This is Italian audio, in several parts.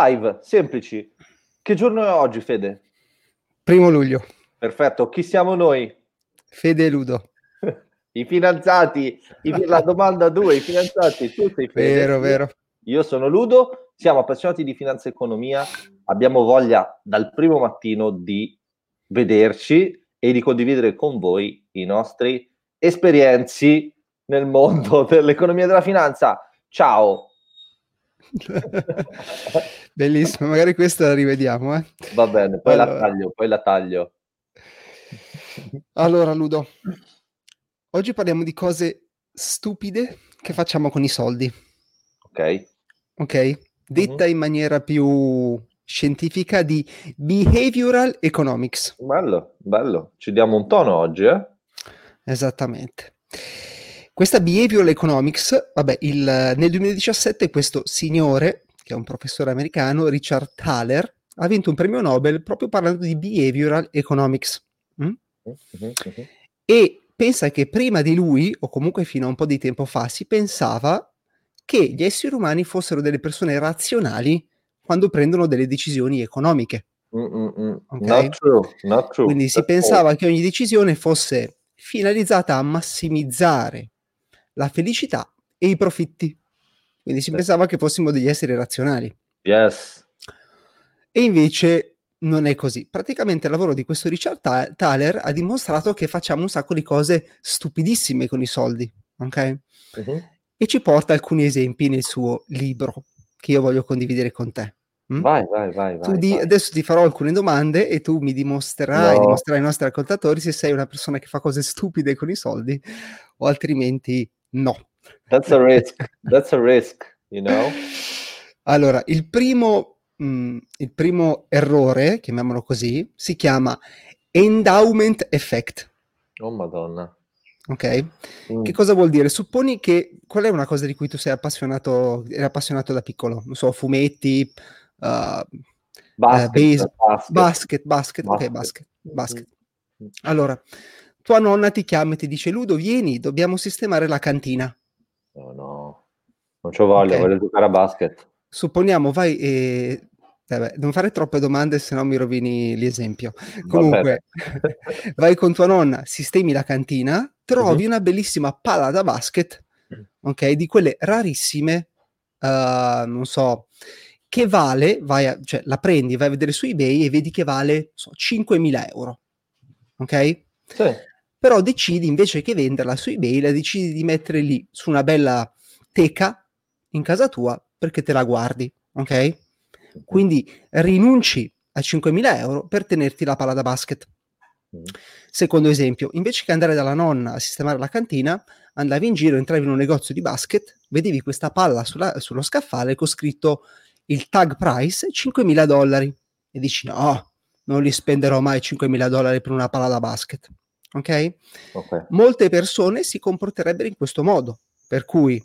Live, semplici. Che giorno è oggi, Fede? Primo luglio. Perfetto. Chi siamo noi? Fede e Ludo. I fidanzati. I, la domanda due, i fidanzati. Tu sei Fede. Vero, vero. Io sono Ludo. Siamo appassionati di finanza e economia. Abbiamo voglia dal primo mattino di vederci e di condividere con voi i nostri esperienze nel mondo dell'economia e della finanza. Ciao! Bellissimo, magari questa la rivediamo. Eh? Va bene, poi allora. la taglio, poi la taglio. Allora, Ludo, oggi parliamo di cose stupide che facciamo con i soldi. Ok. Ok, detta mm-hmm. in maniera più scientifica di behavioral economics. Bello, bello. Ci diamo un tono oggi, eh? Esattamente. Questa behavioral economics, vabbè, il, nel 2017 questo signore, che è un professore americano, Richard Thaler, ha vinto un premio Nobel proprio parlando di behavioral economics. Mm? Uh-huh, uh-huh. E pensa che prima di lui, o comunque fino a un po' di tempo fa, si pensava che gli esseri umani fossero delle persone razionali quando prendono delle decisioni economiche. Okay? Not true, not true. Quindi si pensava che ogni decisione fosse finalizzata a massimizzare la felicità e i profitti. Quindi si pensava che fossimo degli esseri razionali. Yes. E invece non è così. Praticamente il lavoro di questo Richard Thaler ha dimostrato che facciamo un sacco di cose stupidissime con i soldi, ok? Uh-huh. E ci porta alcuni esempi nel suo libro che io voglio condividere con te. Mm? Vai, vai, vai. vai, di, vai. Adesso ti farò alcune domande e tu mi dimostrerai, no. dimostrerai ai nostri ascoltatori se sei una persona che fa cose stupide con i soldi o altrimenti no. That's a risk. That's a risk, you know? Allora, il primo, mh, mm, il primo errore, chiamiamolo così, si chiama endowment effect. Oh madonna. Ok? Mm. Che cosa vuol dire? Supponi che qual è una cosa di cui tu sei appassionato, eri appassionato da piccolo? Non so, fumetti, uh, basket, base, basket, basket, basket, basket, ok, basket, basket. Mm. Allora, tua nonna ti chiama e ti dice Ludo, vieni, dobbiamo sistemare la cantina. No, no, non ci voglio, okay. voglio giocare a basket. Supponiamo, vai e... Vabbè, non fare troppe domande, se no mi rovini l'esempio. Comunque, vai con tua nonna, sistemi la cantina, trovi uh-huh. una bellissima palla da basket, mm. ok? Di quelle rarissime, uh, non so, che vale, vai a, cioè la prendi, vai a vedere su eBay e vedi che vale so, 5.000 euro, ok? Sì però decidi invece che venderla su eBay, la decidi di mettere lì su una bella teca in casa tua perché te la guardi, ok? Quindi rinunci a 5.000 euro per tenerti la palla da basket. Mm. Secondo esempio, invece che andare dalla nonna a sistemare la cantina, andavi in giro, entravi in un negozio di basket, vedevi questa palla sulla, sullo scaffale con scritto il tag price 5.000 dollari e dici no, non li spenderò mai 5.000 dollari per una palla da basket. Okay? ok? Molte persone si comporterebbero in questo modo, per cui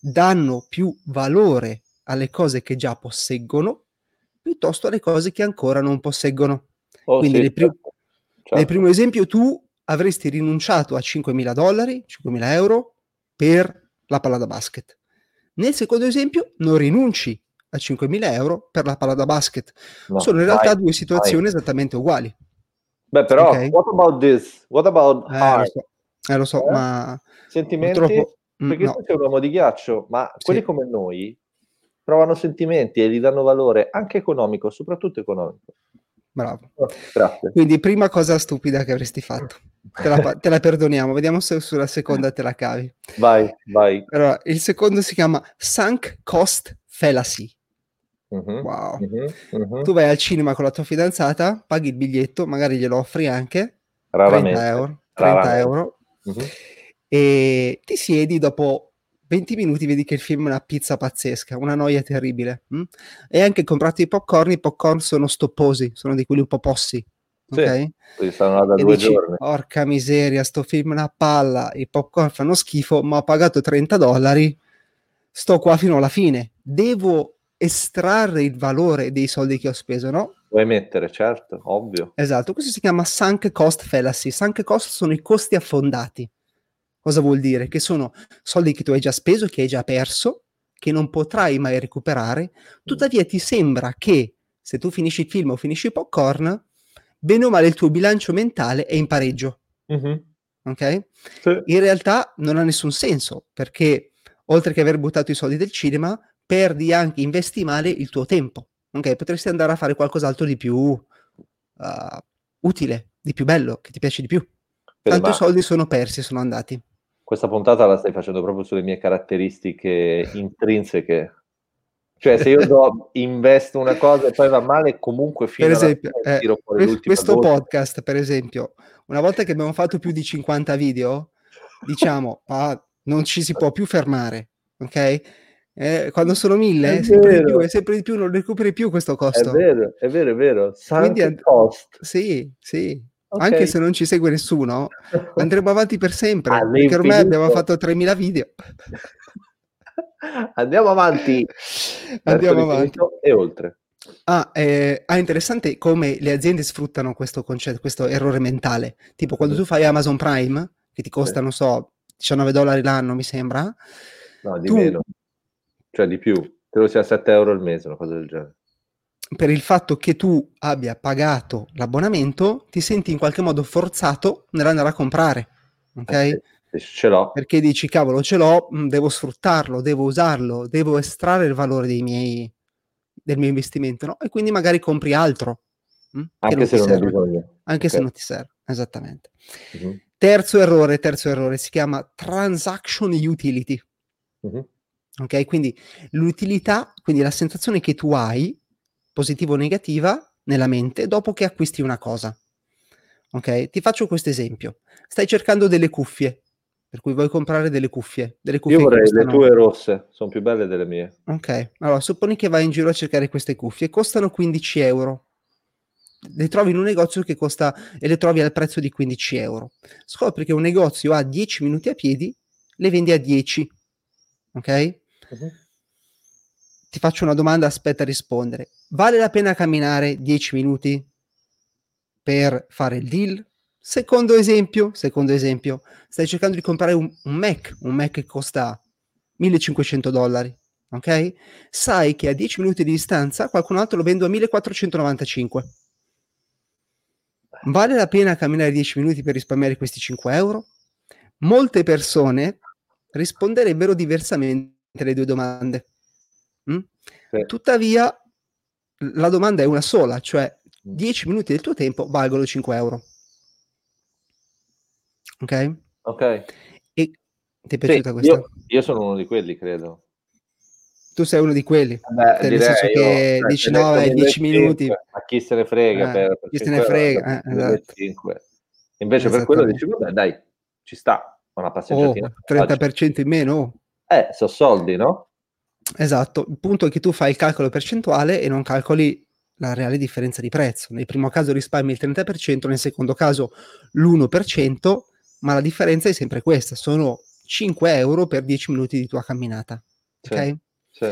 danno più valore alle cose che già posseggono piuttosto alle cose che ancora non posseggono. Oh, Quindi sì, nel, prim- certo. certo. nel, primo esempio tu avresti rinunciato a 5.000 dollari, 5.000 euro per la palla da basket. Nel secondo esempio non rinunci a 5.000 euro per la palla da basket. No, Sono in realtà vai, due situazioni vai. esattamente uguali. Beh, però, okay. what about this? What about eh, Lo so, eh, lo so eh? ma... Sentimenti? Purtroppo... Mm, perché no. tu sei un uomo di ghiaccio, ma quelli sì. come noi provano sentimenti e gli danno valore anche economico, soprattutto economico. Bravo. Oh, grazie. Quindi, prima cosa stupida che avresti fatto. Te la, te la, perdoniamo, vediamo se sulla seconda te la cavi. Vai, vai. Allora, il secondo si chiama Sunk Cost Fallacy. Uh-huh, wow. Uh-huh, uh-huh. Tu vai al cinema con la tua fidanzata, paghi il biglietto, magari glielo offri anche. Raramente. 30 euro. 30 Raramente. euro e ti siedi dopo 20 minuti vedi che il film è una pizza pazzesca, una noia terribile. Hm? E anche comprato i popcorn, i popcorn sono stopposi, sono di quelli un po' possi. Sì, ok? Stanno da e due dici, giorni. Porca miseria, sto film è una palla, i popcorn fanno schifo, ma ho pagato 30 dollari, sto qua fino alla fine. Devo estrarre il valore dei soldi che ho speso, no? Vuoi mettere, certo, ovvio. Esatto, questo si chiama sunk cost fallacy. Sunk cost sono i costi affondati. Cosa vuol dire? Che sono soldi che tu hai già speso, che hai già perso, che non potrai mai recuperare, tuttavia ti sembra che se tu finisci il film o finisci il popcorn, bene o male il tuo bilancio mentale è in pareggio. Mhm. Ok? Sì. In realtà non ha nessun senso perché oltre che aver buttato i soldi del cinema, perdi anche, investi male il tuo tempo. Ok? Potresti andare a fare qualcos'altro di più uh, utile, di più bello, che ti piace di più. Vedi, Tanto soldi sono persi, sono andati. questa puntata la stai facendo proprio sulle mie caratteristiche intrinseche. Cioè, se io do- investo una cosa e poi va male, comunque fino Per alla esempio, fine eh, questo goccia. podcast, per esempio, una volta che abbiamo fatto più di 50 video, diciamo, ah, non ci si può più fermare, ok? Eh, quando sono mille, È è sempre di più, è sempre di più, non recuperi più questo È costo. vero, è vero, è vero. Quindi and- cost. Sì, sì. Ok. Anche se non ci segue nessuno, andremo avanti per sempre, perché ormai abbiamo fatto 3000 video. Andiamo avanti. Andiamo avanti. E oltre. Ah, eh, ah, interessante come le aziende sfruttano questo concetto, questo errore mentale. Tipo quando tu fai Amazon Prime, che ti costa, Sì. non so, 19 dollari l'anno, mi sembra, No, di Tu- meno. Cioè di più. Credo sia 7 euro al mese, una cosa del genere. per il fatto che tu abbia pagato l'abbonamento, ti senti in qualche modo forzato nell'andare a comprare, ok? Eh sì, se ce l'ho. Perché dici, cavolo, ce l'ho, mh, devo sfruttarlo, devo usarlo, devo estrarre il valore dei miei, del mio investimento, no? E quindi magari compri altro, mh, che Anche se non hai bisogno. Anche se Ok. non ti serve, esattamente. Mhm, Terzo errore, terzo errore, si chiama transaction utility, mhm. Ok? Quindi l'utilità, quindi la sensazione che tu hai, positiva o negativa, nella mente dopo che acquisti una cosa. Ok? Ti faccio questo esempio. Stai cercando delle cuffie, per cui vuoi comprare delle cuffie, delle cuffie Io vorrei le tue rosse, sono più belle delle mie. Ok, allora supponi che vai in giro a cercare queste cuffie, costano 15 euro. Le trovi in un negozio che costa e le trovi al prezzo di 15 euro. Scopri che un negozio ha 10 minuti a piedi, le vendi a 10. Ok? Mhm. Ti faccio una domanda, aspetta a rispondere. Vale la pena camminare 10 minuti per fare il deal? Secondo esempio, secondo esempio, stai cercando di comprare un, un Mac, un Mac che costa 1500 dollari, ok? Sai che a 10 minuti di distanza qualcun altro lo vende a 1495. Vale la pena camminare 10 minuti per risparmiare questi 5 euro? Molte persone risponderebbero diversamente alle due domande. Mm? Sì. Tuttavia, la domanda è una sola, cioè 10 minuti del tuo tempo valgono 5 euro. Ok? Ok. E ti è Sì, piaciuta questa? io, io sono uno di quelli, credo. Tu sei uno di quelli. Beh, Cioè, nel senso che cioè, dici se no, ne è 10 5, minuti. Ma chi se ne frega Eh, per, per chi se 5 ne frega, eh, le esatto. 5. Invece per quello dici, vabbè, dai, ci sta, una Oh, passeggiatina. 30% in meno. Eh, so soldi, no? Esatto, il punto è che tu fai il calcolo percentuale e non calcoli la reale differenza di prezzo. Nel primo caso risparmi il 30%, nel secondo caso l'1%, ma la differenza è sempre questa, sono 5 euro per 10 minuti di tua camminata. Sì, Ok? sì.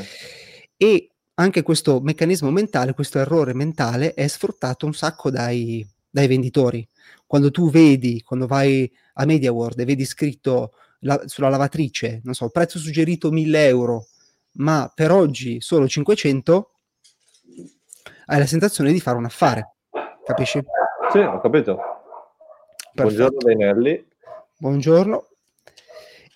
E anche questo meccanismo mentale, questo errore mentale è sfruttato un sacco dai, dai venditori. Quando tu vedi, quando vai a Media World e vedi scritto la- sulla lavatrice, non so, prezzo suggerito 1000 euro, ma per oggi solo 500, hai la sensazione di fare un affare, capisci? Sì, ho capito. Buongiorno Perfetto. Dainelli. Buongiorno.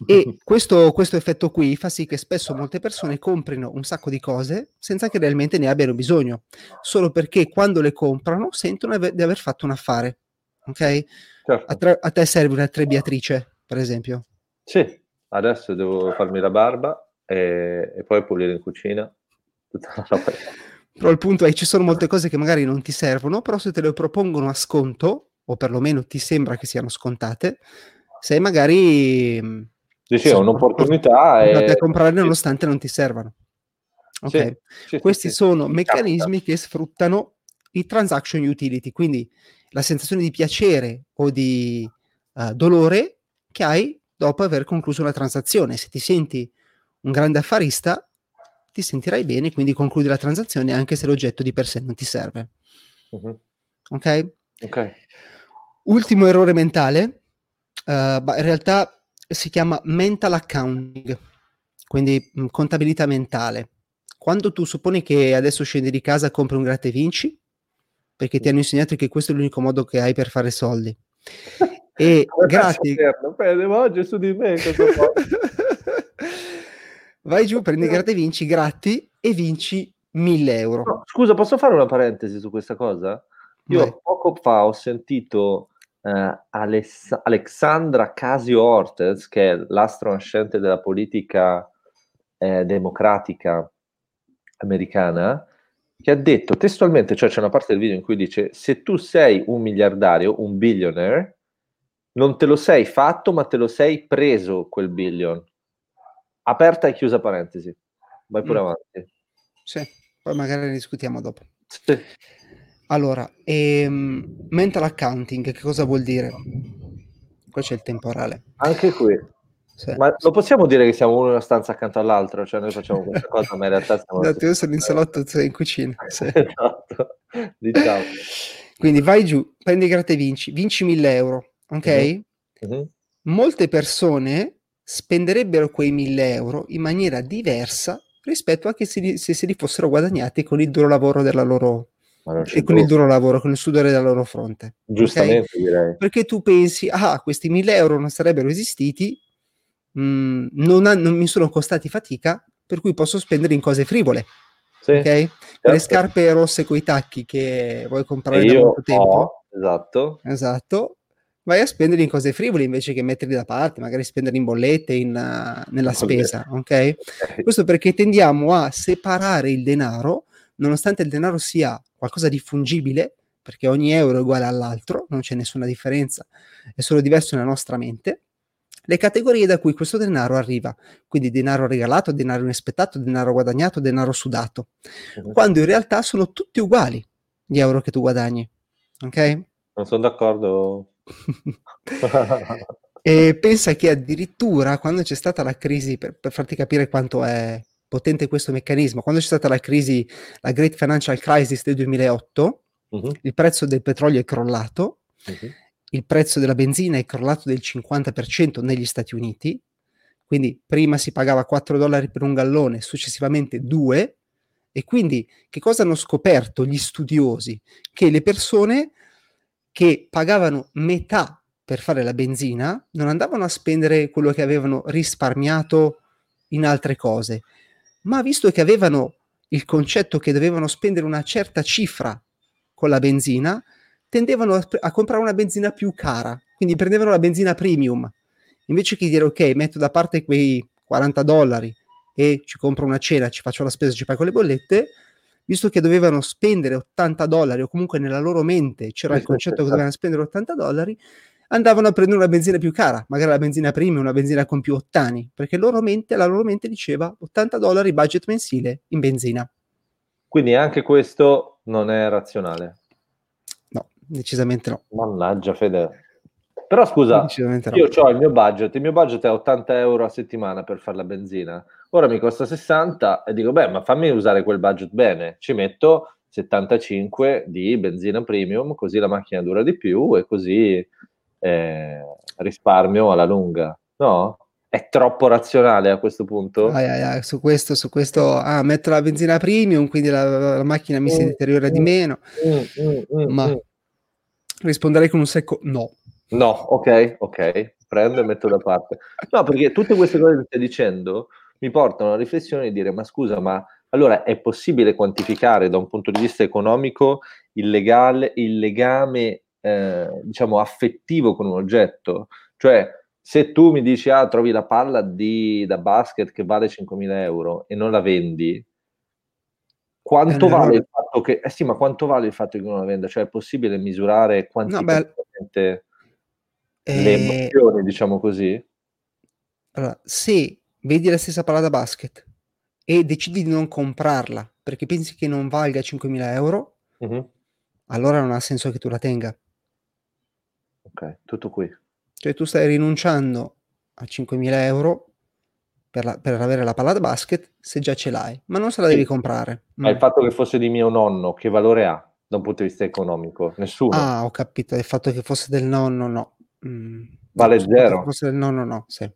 E questo, questo effetto qui fa sì che spesso molte persone comprino un sacco di cose senza che realmente ne abbiano bisogno, solo perché quando le comprano sentono di aver fatto un affare. Ok? Certo. A, tre- a te serve una trebbiatrice, per esempio. Sì, adesso devo farmi la barba e, e poi pulire in cucina. Tutta la roba. Però il punto è ci sono molte cose che magari non ti servono, però se te le propongono a sconto, o perlomeno ti sembra che siano scontate, sei magari Dici, è sì, un'opportunità e... a comprare nonostante non ti servano. Ok? Sì, sì, Questi sì. sono Mi meccanismi che sfruttano i transaction utility, quindi la sensazione di piacere o di eh, dolore che hai dopo aver concluso una transazione. Se ti senti un grande affarista, ti sentirai bene, quindi concludi la transazione anche se l'oggetto di per sé non ti serve. Mhm. Ok? Ok. Ultimo errore mentale, ma in realtà si chiama mental accounting. quindi mh, contabilità mentale. Quando tu supponi che adesso scendi di casa, compri un gratta e vinci, perché ti hanno insegnato che questo è l'unico modo che hai per fare soldi. E gratis. Bene, oggi su di me Vai giù, prendi gratta e vinci, gratti e vinci 1000 euro. No, scusa, posso fare una parentesi su questa cosa? Io Vai. poco fa ho sentito eh, Aless- Alexandra Casio Ortez, che è l'astro nascente della politica eh, democratica americana, che ha detto testualmente, cioè c'è una parte del video in cui dice se tu sei un miliardario, un billionaire, non te lo sei fatto, ma te lo sei preso quel billion. Aperta e chiusa parentesi. Vai pure Mm. avanti. Sì, poi magari ne discutiamo dopo. Sì. Allora, ehm, mental accounting, che cosa vuol dire? Qua c'è il temporale. Anche qui. Sì. Ma lo possiamo dire che siamo uno in una stanza accanto all'altro? Cioè noi facciamo questa cosa, ma in realtà stiamo... Esatto, io sono in salotto, tu sei in cucina. sì. esatto. Diciamo. Quindi vai giù, prendi gratta e vinci, vinci 1000 euro, ok? Mhm. Molte persone spenderebbero quei 1000 euro in maniera diversa rispetto a che se, li- se se li fossero guadagnati con il duro lavoro della loro e con il duro lavoro, con il sudore della loro fronte. Giustamente direi. Perché tu pensi, ah, questi 1000 euro non sarebbero esistiti, mm, non, han- non mi sono costati fatica, per cui posso spendere in cose frivole, Sì. ok? Certo. scarpe rosse coi tacchi che vuoi comprare E da io molto tempo. ho, esatto. Esatto. Vai a spendere in cose frivole invece che metterli da parte, magari spendere in bollette, in, uh, nella spesa, ok? Ok. Questo perché tendiamo a separare il denaro, nonostante il denaro sia qualcosa di fungibile, perché ogni euro è uguale all'altro, non c'è nessuna differenza, è solo diverso nella nostra mente, le categorie da cui questo denaro arriva, quindi denaro regalato, denaro inaspettato, denaro guadagnato, denaro sudato, Mhm. quando in realtà sono tutti uguali gli euro che tu guadagni, ok? Non sono d'accordo. E pensa che addirittura quando c'è stata la crisi, per, per farti capire quanto è potente questo meccanismo, quando c'è stata la crisi, la Great Financial Crisis del 2008, Mhm, il prezzo del petrolio è crollato, mhm. il prezzo della benzina è crollato del 50% negli Stati Uniti, quindi prima si pagava 4 dollari per un gallone, successivamente 2, e quindi che cosa hanno scoperto gli studiosi? Che le persone che pagavano metà per fare la benzina non andavano a spendere quello che avevano risparmiato in altre cose, ma visto che avevano il concetto che dovevano spendere una certa cifra con la benzina, tendevano a, a comprare una benzina più cara, quindi prendevano la benzina premium, invece che dire ok, metto da parte quei 40 dollari e ci compro una cena, ci faccio la spesa, ci pago le bollette, visto che dovevano spendere 80 dollari o comunque nella loro mente c'era il concetto che dovevano spendere 80 dollari, andavano a prendere una benzina più cara, magari la benzina premium, una benzina con più ottani, perché loro mente, la loro mente diceva 80 dollari budget mensile in benzina. Quindi anche questo non è razionale. No, decisamente no. Mannaggia, Fede. Però scusa, Decisamente no. io ho il mio budget, il mio budget è 80 euro a settimana per fare la benzina. Ora mi costa 60 e dico, beh, ma fammi usare quel budget bene. Ci metto 75 di benzina premium, così la macchina dura di più e così eh, risparmio alla lunga. No? È troppo razionale a questo punto? Ai, ai, ai, su questo, su questo, ah, metto la benzina premium, quindi la, la macchina mi si Mm, deteriora di mm, meno. Mm, mm, mm, Ma- mm. Risponderei con un secco no. No, ok, ok, prendo e metto da parte. No, perché tutte queste cose che stai dicendo mi portano alla riflessione di dire, ma scusa, ma allora è possibile quantificare da un punto di vista economico il, legale, il legame, eh, diciamo, affettivo con un oggetto? Cioè, se tu mi dici, ah, trovi la palla di, da basket che vale 5.000 euro e non la vendi, quanto un vale il fatto che... Eh sì, ma quanto vale il fatto che non la venda? Cioè, è possibile misurare quantitativamente le Eh, emozioni, diciamo così? allora, se vedi la stessa palla da basket e decidi di non comprarla perché pensi che non valga 5.000 euro, Mhm. allora non ha senso che tu la tenga. Ok, tutto qui. Cioè tu stai rinunciando a 5.000 euro per, la- per avere la palla da basket se già ce l'hai, ma non se la devi comprare. Ma Mm. il fatto che fosse di mio nonno, che valore ha da un punto di vista economico? Nessuno. Ah, ho capito, il fatto che fosse del nonno, no. Mm, Vale zero. fosse del nonno, no, sì.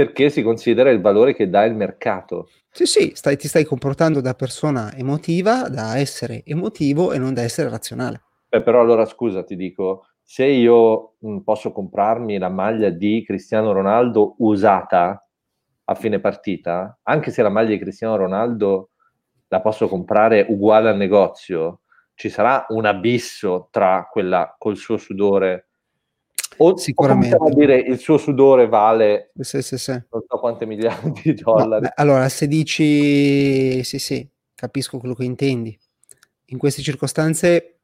Perché si considera il valore che dà il mercato. Sì, sì, stai, ti stai comportando da persona emotiva, da essere emotivo e non da essere razionale. Beh, però allora scusa, ti dico, se io mh, posso comprarmi la maglia di Cristiano Ronaldo usata a fine partita, anche se la maglia di Cristiano Ronaldo la posso comprare uguale al negozio, ci sarà un abisso tra quella col suo sudore o, Sicuramente. O dire il suo sudore vale sì, sì, sì. non so quante miliardi di dollari. No, beh, allora, se dici sì, sì, capisco quello che intendi. In queste circostanze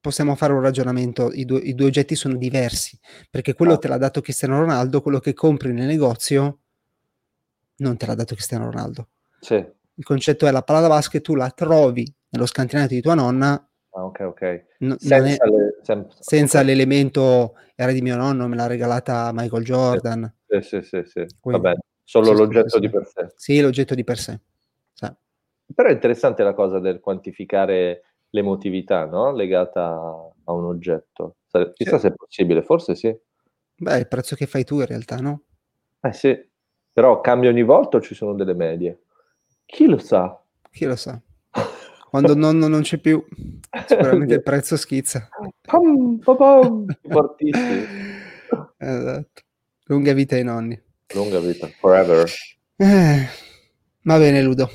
possiamo fare un ragionamento, i due, i due oggetti sono diversi, perché quello ah. te l'ha dato Cristiano Ronaldo, quello che compri nel negozio non te l'ha dato Cristiano Ronaldo. Sì. Il concetto è la palla da basket, tu la trovi nello scantinato di tua nonna Ah, ok, ok. No, senza, è, le, sem- senza okay. l'elemento era di mio nonno, me l'ha regalata Michael Jordan. Sì, sì, sì, sì. Quindi, va bene. Solo sì, l'oggetto sì, di per sé. Sì, l'oggetto di per sé. Sì. Però è interessante la cosa del quantificare l'emotività, no? Legata a un oggetto. Chissà se è possibile, forse sì. Beh, il prezzo che fai tu in realtà, no? Eh sì, però cambia ogni volta o ci sono delle medie? Chi lo sa? Chi lo sa? Quando nonno non c'è più, sicuramente il prezzo schizza. Pam, pam, fortissimo. Esatto. Lunga vita ai nonni. Lunga vita, forever. Eh, va bene, Ludo.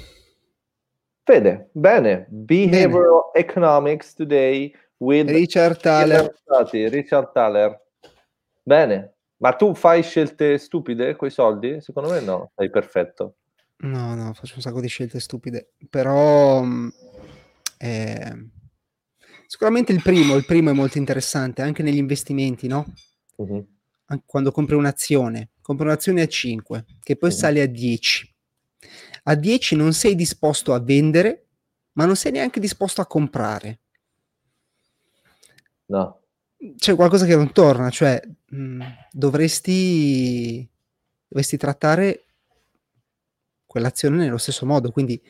Fede, bene. Behavioral bene. Economics today with Richard Thaler. Richard Thaler. Bene. Ma tu fai scelte stupide con i soldi? Secondo me no, sei perfetto. No, no, faccio un sacco di scelte stupide, però eh, sicuramente il primo, il primo è molto interessante anche negli investimenti, no? Uh-huh. Quando compri un'azione, compri un'azione a 5 che poi uh-huh. sale a 10. A 10 non sei disposto a vendere, ma non sei neanche disposto a comprare. No. C'è qualcosa che non torna, cioè mh, dovresti, dovresti trattare quell'azione nello stesso modo, quindi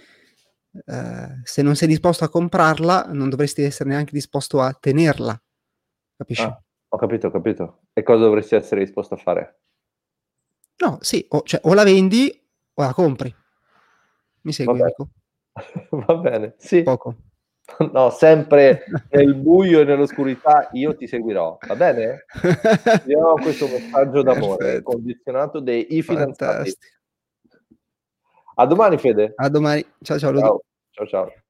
eh, se non sei disposto a comprarla, non dovresti essere neanche disposto a tenerla. Capisci? Ah, ho capito, ho capito. E cosa dovresti essere disposto a fare? No, sì, o, cioè, o la vendi o la compri. Mi segui, Enrico? Va bene, sì. Poco. No, sempre nel buio e nell'oscurità io ti seguirò, va bene? Diamo questo messaggio d'amore Perfetto. condizionato dei finanziati. A domani, Fede. A domani. Ciao, ciao. Ciao, ciao. ciao.